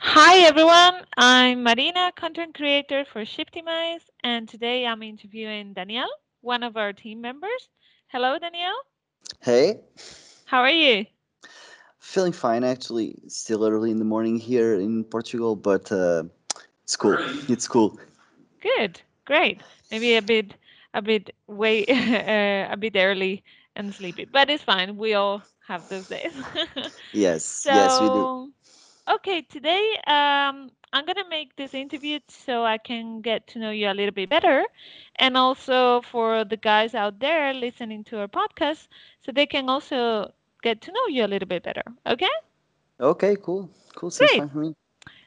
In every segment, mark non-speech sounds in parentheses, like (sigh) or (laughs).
Hi everyone, I'm Marina, content creator for Shiptimize, and today I'm interviewing Danielle, one of our team members. Hello, Danielle. Hey. How are you? Feeling fine, actually. Still early in the morning here in Portugal, but uh, it's cool. It's cool. Good, great. Maybe a bit, a bit way, (laughs) uh, a bit early and sleepy, but it's fine. We all have those days. (laughs) yes, so, yes, we do. Okay, today um, I'm going to make this interview so I can get to know you a little bit better. And also for the guys out there listening to our podcast, so they can also get to know you a little bit better. Okay? Okay, cool. Cool. Great. fine for me.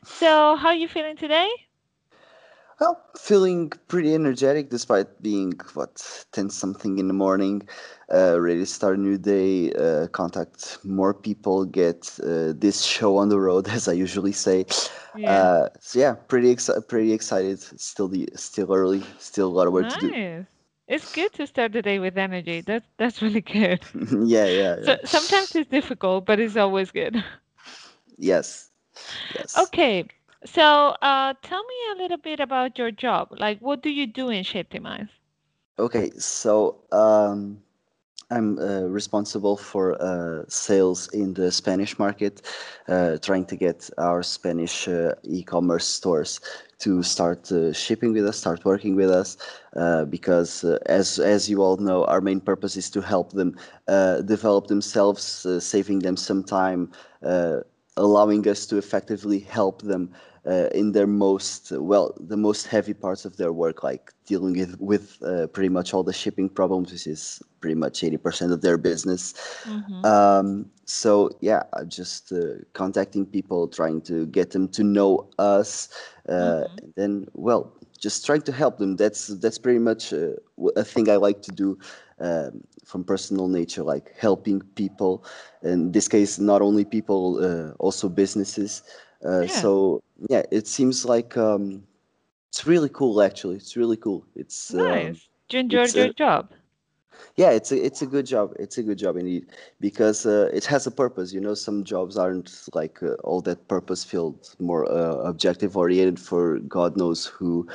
So, how are you feeling today? Well, feeling pretty energetic despite being what ten something in the morning. Uh, ready to start a new day, uh, contact more people, get uh, this show on the road, (laughs) as I usually say. Yeah. Uh, so yeah, pretty exci- pretty excited. Still the still early, still a lot of work to do. nice. It's good to start the day with energy. That's that's really (laughs) good. (laughs) yeah, yeah, So yeah. sometimes it's difficult, but it's always good. Yes, yes. Okay. So, uh, tell me a little bit about your job. Like, what do you do in Shiptimize? Okay, so um, I'm uh, responsible for uh, sales in the Spanish market, uh, trying to get our Spanish uh, e-commerce stores to start uh, shipping with us, start working with us, uh, because as as you all know, our main purpose is to help them develop themselves, saving them some time, allowing us to effectively help them uh, in their most well the most heavy parts of their work like dealing with, with uh, pretty much all the shipping problems which is pretty much 80% of their business Mhm. um, so yeah just uh, contacting people trying to get them to know us uh, Mhm. then well just trying to help them that's that's pretty much uh, a thing i like to do um, from personal nature like helping people in this case not only people uh, also businesses uh, Yeah. so yeah it seems like um, it's really cool actually. It's really cool. It's um, Nice. Do you enjoy your a- job? yeah it's a it's a good job. It's a good job indeed because uh, it has a purpose. You know some jobs aren't like uh, all that purpose filled more uh, objective oriented for god knows who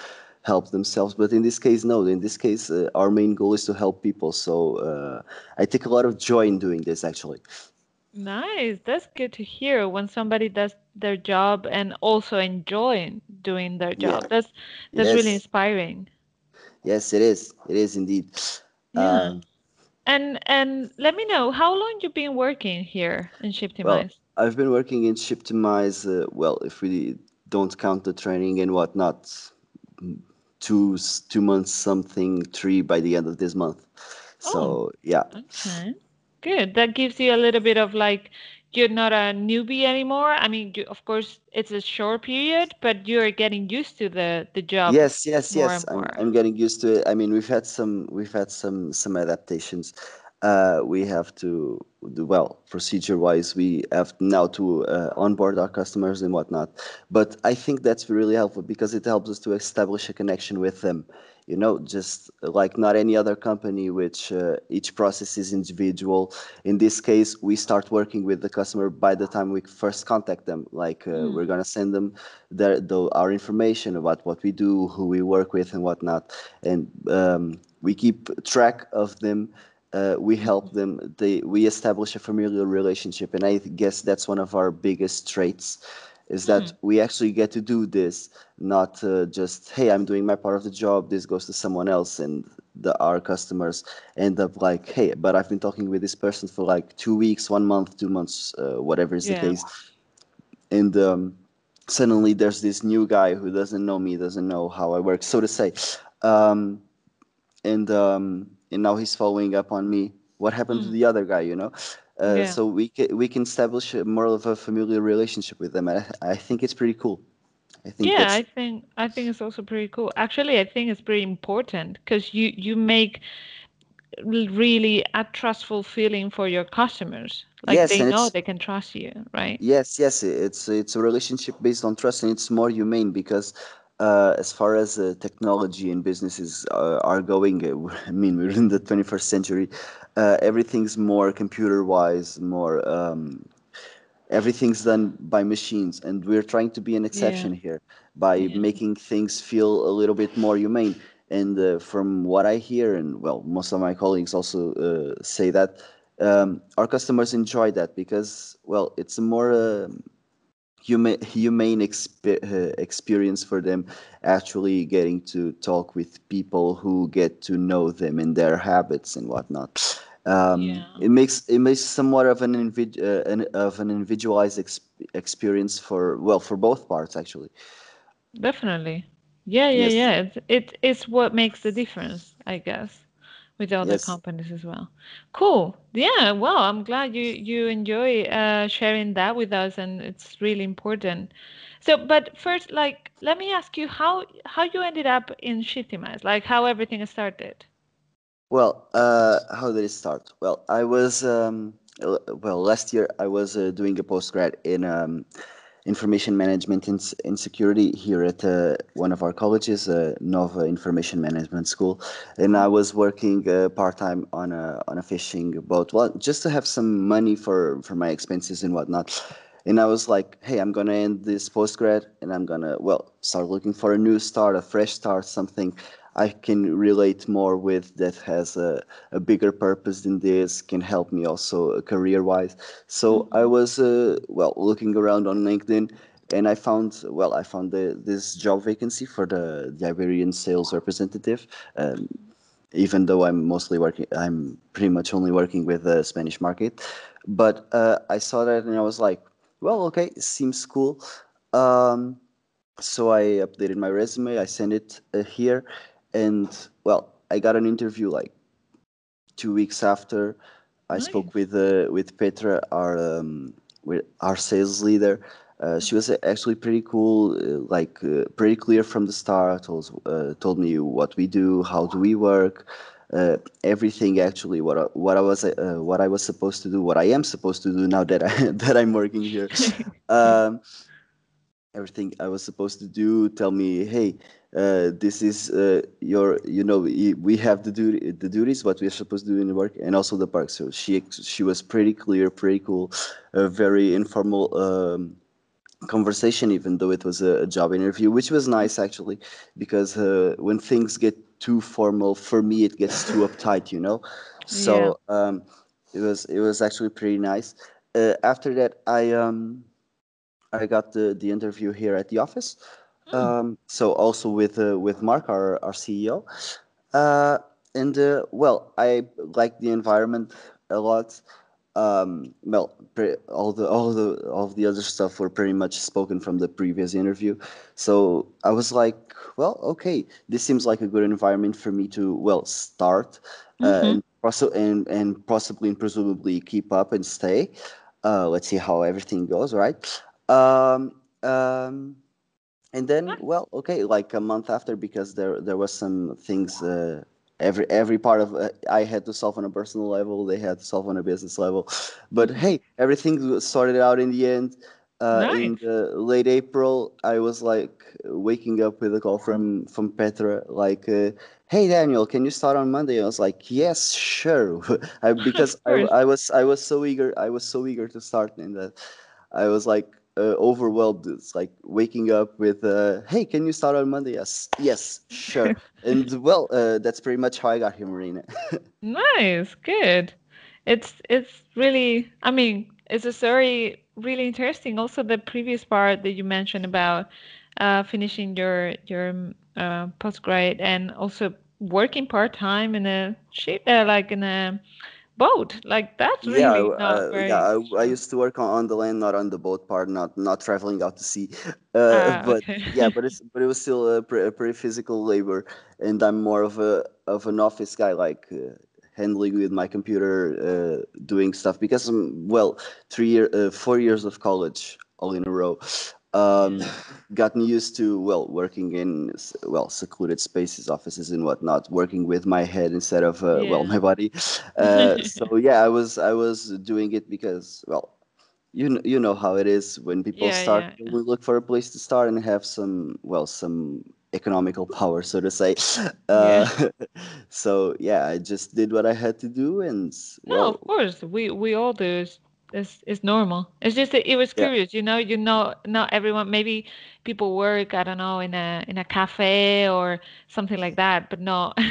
help themselves. But in this case no. In this case uh, our main goal is to help people. So uh, i take a lot of joy in doing this actually Nice. That's good to hear when somebody does their job and also enjoying doing their Yeah. job. That's that's really inspiring. yes it is it is indeed Yeah. um, And and let me know how long you've been working here in Shiptimize. Well, I've been working in Shiptimize, uh, well, if we don't count the training and whatnot, mm, two two months something, three by the end of this month. So Oh. yeah, Okay. Good. That gives you a little bit of like you're not a newbie anymore. I mean, you, of course, it's a short period, but you're getting used to the the job yes, yes, yes. I'm. I'm getting used to it. I mean, we've had some we've had some some adaptations. Uh, we have to do well procedure wise. We have now to uh, onboard our customers and whatnot. But I think that's really helpful because it helps us to establish a connection with them. You know, just like not any other company, which uh, each process is individual. In this case, we start working with the customer by the time we first contact them. Like uh, Mm. we're gonna send them their, the, our information about what we do, who we work with, and whatnot, and um, we keep track of them. Uh, we help them. They we establish a familiar relationship, and I guess that's one of our biggest traits, is that Mm. we actually get to do this, not uh, just hey, I'm doing my part of the job. This goes to someone else, and the our customers end up like hey, but I've been talking with this person for like two weeks, one month, two months, uh, whatever is the case, and um, suddenly there's this new guy who doesn't know me, doesn't know how I work, so to say, um, and um, and now he's following up on me. What happened to Mm. the other guy? You know, uh, Yeah. so we can we can establish more of a familiar relationship with them. And I, I think it's pretty cool. I think Yeah, I think I think it's also pretty cool. Actually, I think it's pretty important because you you make really a trustful feeling for your customers. Like yes, they know they can trust you, right? Yes, yes, it's it's a relationship based on trust, and it's more humane because, uh, as far as uh, technology and businesses uh, are going, uh, (laughs) I mean, we're in the 21st century. Uh, everything's more computer-wise, more um, everything's done by machines and we're trying to be an Yeah. exception here by Yeah. making things feel a little bit more humane and uh, from what i hear and well most of my colleagues also uh, say that um, our customers enjoy that because well it's a more um humane, uh, experience for them actually getting to talk with people who get to know them and their habits and whatnot um, Yeah. it makes it makes somewhat of an, invid- uh, an of an individualized ex- experience for well for both parts actually Definitely. Yeah, yeah, yes yeah. It's it is what makes the difference, I guess, with other yes companies as well. Cool. Yeah, well, I'm glad you you enjoy uh sharing that with us and it's really important. So, but first, like, let me ask you how how you ended up in Shiptimize, like how everything started. Well, uh, how did it start? Well, I was um, well last year. I was uh, doing a postgrad in um, information management and, and security here at uh, one of our colleges, uh, Nova Information Management School, and I was working uh, part time on a on a fishing boat. Well, just to have some money for for my expenses and whatnot. And I was like, hey, I'm gonna end this postgrad, and I'm gonna well start looking for a new start, a fresh start, something I can relate more with that has a, a bigger purpose than this, can help me also career wise. So I Mm-hmm. was uh, well looking around on LinkedIn and I found well I found the, this job vacancy for the, the Iberian sales representative. Um, even though I'm mostly working, I'm pretty much only working with the Spanish market. But uh, I saw that and I was like, well, okay, seems cool. Um, so I updated my resume. I sent it uh, here, and well, I got an interview like two weeks after. I spoke with uh, with Petra, our um, with our sales leader. Uh, she was actually pretty cool, uh, like uh, pretty clear from the start. Told uh, told me what we do, how do we work, uh, everything actually what I, what I was uh, what I was supposed to do, what I am supposed to do now that I (laughs) that I'm working here. (laughs) Um, everything I was supposed to do. Tell me, hey, uh, this is uh, your, you know, we have the duty, the duties, what we're supposed to do in the work, and also the park. So she she was pretty clear, pretty cool, a very informal um, conversation, even though it was a, a job interview, which was nice actually, because uh, when things get too formal, for me it gets too uptight, you know. Yeah. So um, it was it was actually pretty nice. Uh, after that, I um, I got the, the interview here at the office. Mm, Um, so also with uh, with Mark, our, our CEO. Uh, and uh, well, I like the environment a lot. Um, well, pre- all the all the all the other stuff were pretty much spoken from the previous interview. So I was like, well, okay, this seems like a good environment for me to well start uh, Mm-hmm. and also and and possibly and presumably keep up and stay. Uh, let's see how everything goes, right? Um, um, and then well okay like a month after because there there was some things uh, every every part of uh, i had to solve on a personal level they had to solve on a business level. But hey everything was sorted out in the end. Uh, in the late april i was like waking up with a call from from petra like uh, hey daniel can you start on monday? I was like yes sure. (laughs) I, (laughs) because I. I was i was so eager i was so eager to start in that I was like uh, overwhelmed. It's like waking up with, uh, "Hey, can you start on Monday?" Yes, yes, sure. (laughs) And well, uh, that's pretty much how I got here, Marina. (laughs) Nice. Good. It's it's really, I mean, it's a story really interesting. Also, the previous part that you mentioned about uh, finishing your your um, uh, postgrad and also working part time in a ship, uh, like in a boat. Like that yeah, really not uh, yeah. I, I used to work on, on the land, not on the boat part, not not traveling out to sea. Uh, Ah, but okay. yeah, but (laughs) it's but it was still a, pre- a pretty physical labor, and I'm more of a of an office guy, like. Uh, handling with my computer uh, doing stuff because um, well three year uh, four years of college all in a row Yeah. Um, (laughs) gotten used to well working in well secluded spaces offices and whatnot working with my head instead of uh, well my body (laughs) uh, so yeah i was i was doing it because well you know, you know how it is when people Yeah, start yeah, yeah. look for a place to start and have some well some economical power so to say (laughs) Yeah. uh, so yeah i just did what i had to do and No, of course. We we all do. It's, it's normal. It's just it was Yeah. curious, you know. You know, not everyone. Maybe people work, I don't know, in a in a cafe or something like that, but not. (laughs)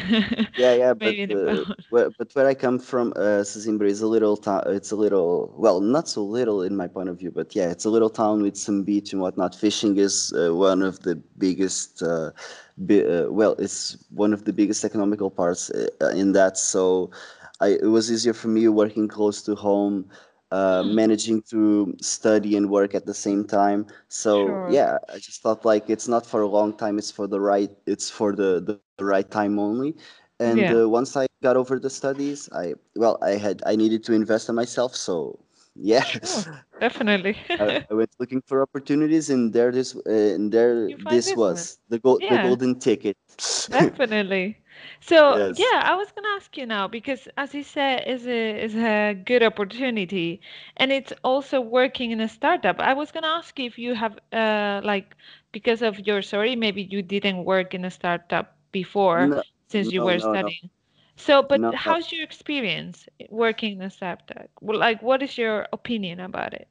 Yeah, yeah, (laughs) but uh, where, but where I come from, uh, Sesimbra is a little town. It's a little, well, not so little in my point of view, but yeah, it's a little town with some beach and whatnot. Fishing is uh, one of the biggest. Uh, bi- uh, well, it's one of the biggest economical parts uh, in that. So, I it was easier for me working close to home. Uh, Hmm, managing to study and work at the same time. So sure, yeah i just thought like it's not for a long time it's for the right it's for the the, the right time only. And yeah, uh, once i got over the studies i well i had i needed to invest in myself so yeah. Sure, definitely. (laughs) I, I went looking for opportunities and there this uh, and there this was the gold the golden ticket. (laughs) Definitely. So yes yeah, I was gonna ask you now because as you said, is a is a good opportunity, and it's also working in a startup. I was gonna ask you if you have uh like because of your story, maybe you didn't work in a startup before no since you no were no studying. So, but how's your experience working in a startup? Like, what is your opinion about it?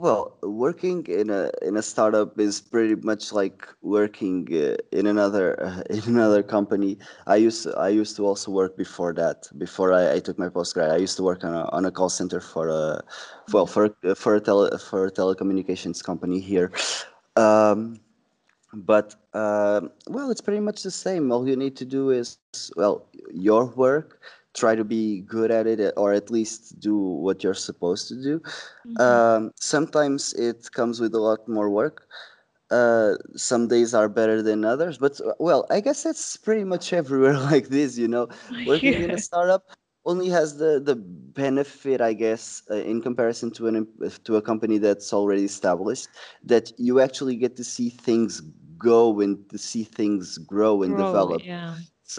Well, working in a in a startup is pretty much like working uh, in another uh, (laughs) in another company. I used to, I used to also work before that. Before I, I took my postgrad, I used to work on a on a call center for a well for for a tele, for a telecommunications company here. Um, but um well, it's pretty much the same. All you need to do is well your work. Try to be good at it, or at least do what you're supposed to do mhm. um, sometimes it comes with a lot more work. Uh, some days are better than others, but uh, well, I guess that's pretty much (laughs) everywhere like this, you know. (laughs) Working in a startup only has the the benefit, I guess, uh, in comparison to an to a company that's already established, that you actually get to see things go and to see things grow and Grow, develop. yeah.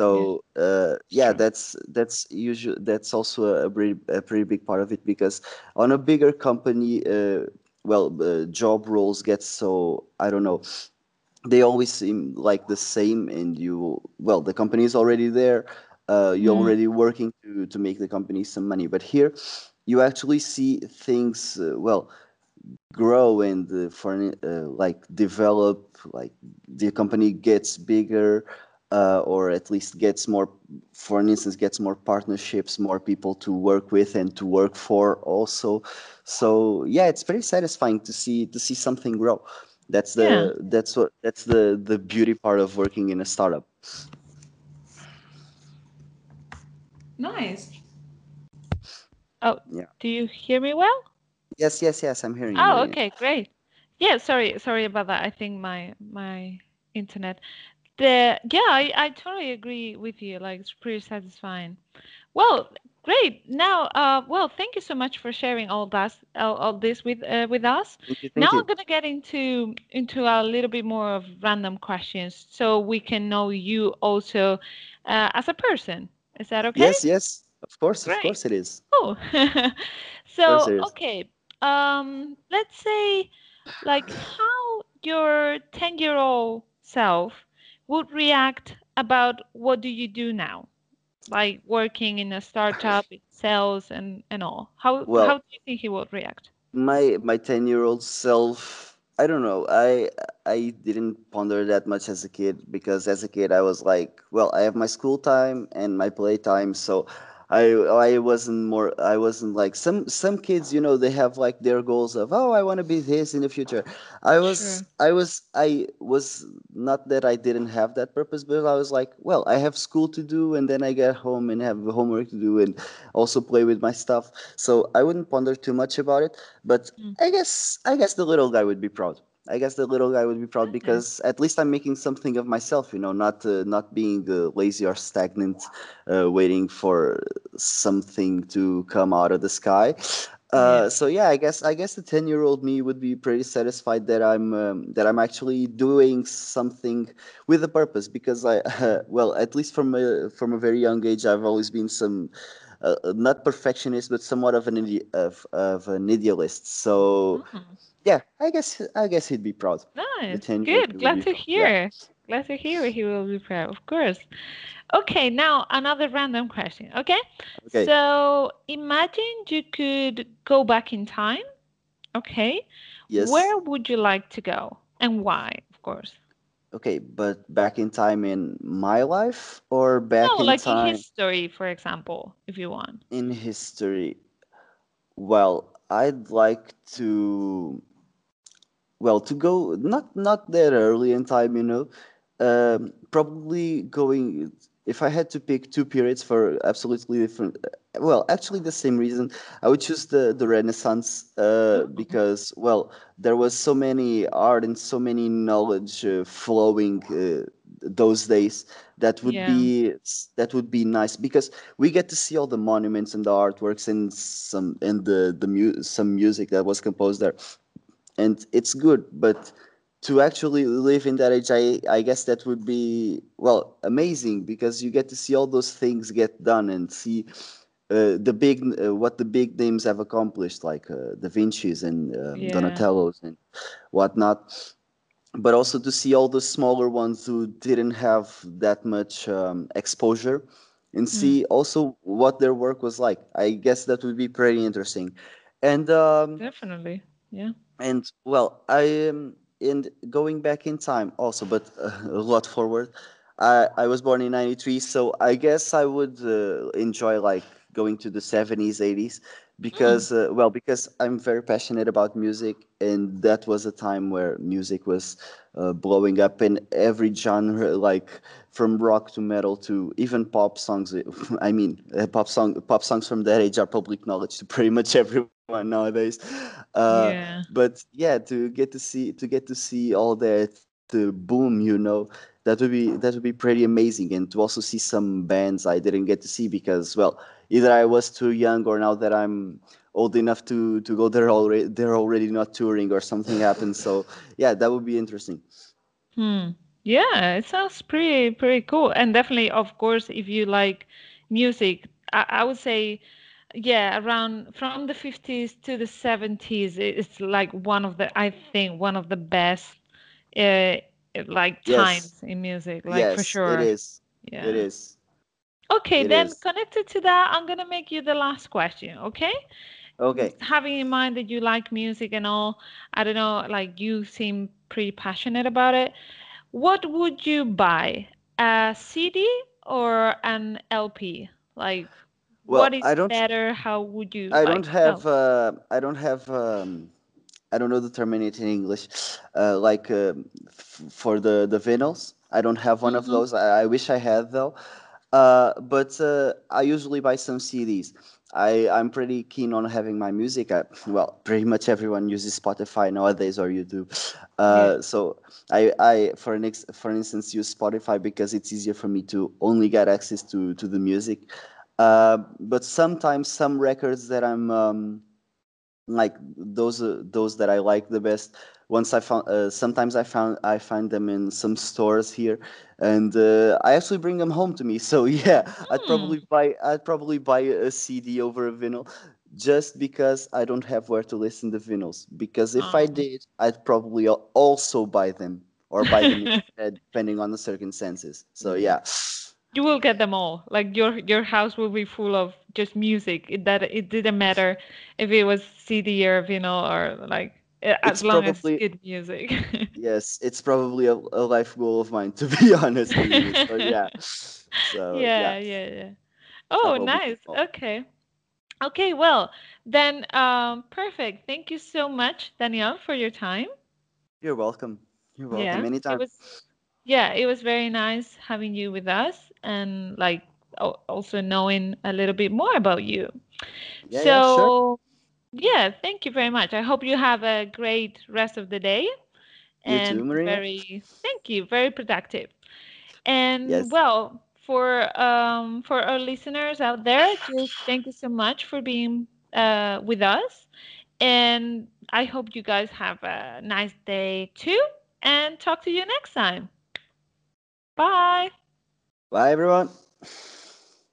Yeah, So uh, yeah, that's that's usually that's also a pretty a pretty big part of it because on a bigger company, uh, well, uh, job roles get so I don't know they always seem like the same and you well the company is already there uh, you're Mm, already working to to make the company some money. But here you actually see things uh, well grow and uh, for uh, like develop like the company gets bigger uh, or at least gets more for instance gets more partnerships more people to work with and to work for also so yeah it's very satisfying to see to see something grow that's yeah, the that's what that's the the beauty part of working in a startup nice. Oh, yeah do you hear me well? yes yes yes i'm hearing you Oh, okay, great. Yeah, sorry, sorry about that. I think my my internet. The yeah, I, I totally agree with you. Like it's pretty satisfying. Well, great. Now, uh, well, thank you so much for sharing all that, all, all this with uh, with us. thank you thank Now thank I'm gonna get into into a little bit more of random questions, so we can know you also uh, as a person. Is that okay? yes yes of course of course it is Oh, (laughs) so is okay. Um, let's say like how your 10-year-old self would react about what do you do now? Like working in a startup, in (sighs) sales and and all. How how do you think he would react? my my 10 year old self i don't know i i didn't ponder that much as a kid because as a kid i was like well i have my school time and my play time so i i wasn't more i wasn't like some some kids you know they have like their goals of oh i want to be this in the future i was Sure. i was i was not that i didn't have that purpose but i was like well i have school to do and then i get home and have homework to do and also play with my stuff so i wouldn't ponder too much about it but Mm, I guess I guess the little guy would be proud. I guess the little guy would be proud nice. because at least I'm making something of myself. You know, not uh, not being uh, lazy or stagnant, uh, waiting for something to come out of the sky. Yeah. Uh, so yeah, I guess I guess the ten year old me would be pretty satisfied that I'm um, that I'm actually doing something with a purpose because I (laughs) well at least from a from a very young age I've always been some uh, not perfectionist, but somewhat of an ide- of, of an idealist. So Mm, yeah, I guess I guess he'd be proud. Nice. ten year old Good. Glad to proud. Yeah, hear. glad to hear he will be proud, of course. Okay, now another random question. Okay. Okay. So imagine you could go back in time. Okay. Yes. Where would you like to go and why, of course? Okay, but back in time in my life or back No, in like in history, for example, if you want. in history? Well, I'd like to well to go not not that early in time, you know. Um, probably going if I had to pick two periods for absolutely different well, actually the same reason, I would choose the the Renaissance uh, because well, there was so many art and so many knowledge uh, flowing uh, those days that would yeah. be that would be nice because we get to see all the monuments and the artworks and some and the the mu- some music that was composed there and it's good but to actually live in that age i i guess that would be well amazing because you get to see all those things get done and see uh, the big uh, what the big names have accomplished like uh, da vinci's and um, Yeah. donatello's and whatnot but also to see all the smaller ones who didn't have that much um, exposure and Mm, see also what their work was like i guess that would be pretty interesting and um, definitely. Yeah. and well i am in going back in time also but uh, (laughs) a lot forward. I i was born in 93 so i guess i would uh, enjoy like going to the 70s 80s Mm, because uh, well because i'm very passionate about music and that was a time where music was uh, blowing up in every genre like from rock to metal to even pop songs. (laughs) I mean uh, pop song pop songs from that age are public knowledge to pretty much everyone nowadays uh, yeah. but yeah to get to see to get to see all that the boom you know that would be that would be pretty amazing and to also see some bands i didn't get to see because well either i was too young or now that i'm old enough to to go there already they're already not touring or something happened so yeah that would be interesting Hmm. Yeah, it sounds pretty pretty cool. And definitely, of course, if you like music, I, I would say, yeah, around from the 50s to the 70s, it's like one of the, I think, one of the best uh like yes times in music, like for yes it sure. is it Yeah. is Okay, it then is connected to that, I'm gonna make you the last question, okay? okay Having in mind that you like music and all, I don't know, like you seem pretty passionate about it. What would you buy? A CD or an LP? Like, what well is i don't better? How would you i like? don't have uh, i don't have um, I don't know the term in it in English. Uh, like um f- for the the vinyls, I don't have one of mm-hmm. those. I, I wish I had though. Uh, but uh, I usually buy some CDs. I I'm pretty keen on having my music. I, well, pretty much everyone uses Spotify nowadays or YouTube. Yeah. Uh, so I I for an ex, for instance use Spotify because it's easier for me to only get access to to the music. Uh, but sometimes some records that I'm um, like those uh, those that I like the best. Once I found, uh, sometimes I found I find them in some stores here, and uh, I actually bring them home to me. (laughs) So yeah, I'd Hmm. probably buy I'd probably buy a CD over a vinyl, just because I don't have where to listen to vinyls. Because if I Oh. did, I'd probably also buy them or buy them (laughs) instead, depending on the circumstances. So Yeah. You will get them all. Like your your house will be full of just music. It that it didn't matter if it was CD or vinyl or like as it's long as good music. (laughs) Yes, it's probably a, a life goal of mine, (laughs) to be honest you. So (laughs) yeah, so yeah, Yeah, yeah, Oh, nice. Okay. Okay, well, then um perfect. Thank you so much, Danielle, for your time. You're welcome. You're welcome Yeah, it anytime. was yeah, it was very nice having you with us and like also knowing a little bit more about you. Yeah, yeah, sure. So, yeah, thank you very much. I hope you have a great rest of the day You and too, very, thank you, very productive. And Yes, well, for um for our listeners out there, just thank you so much for being uh with us. And I hope you guys have a nice day too, and talk to you next time. Bye. bye everyone.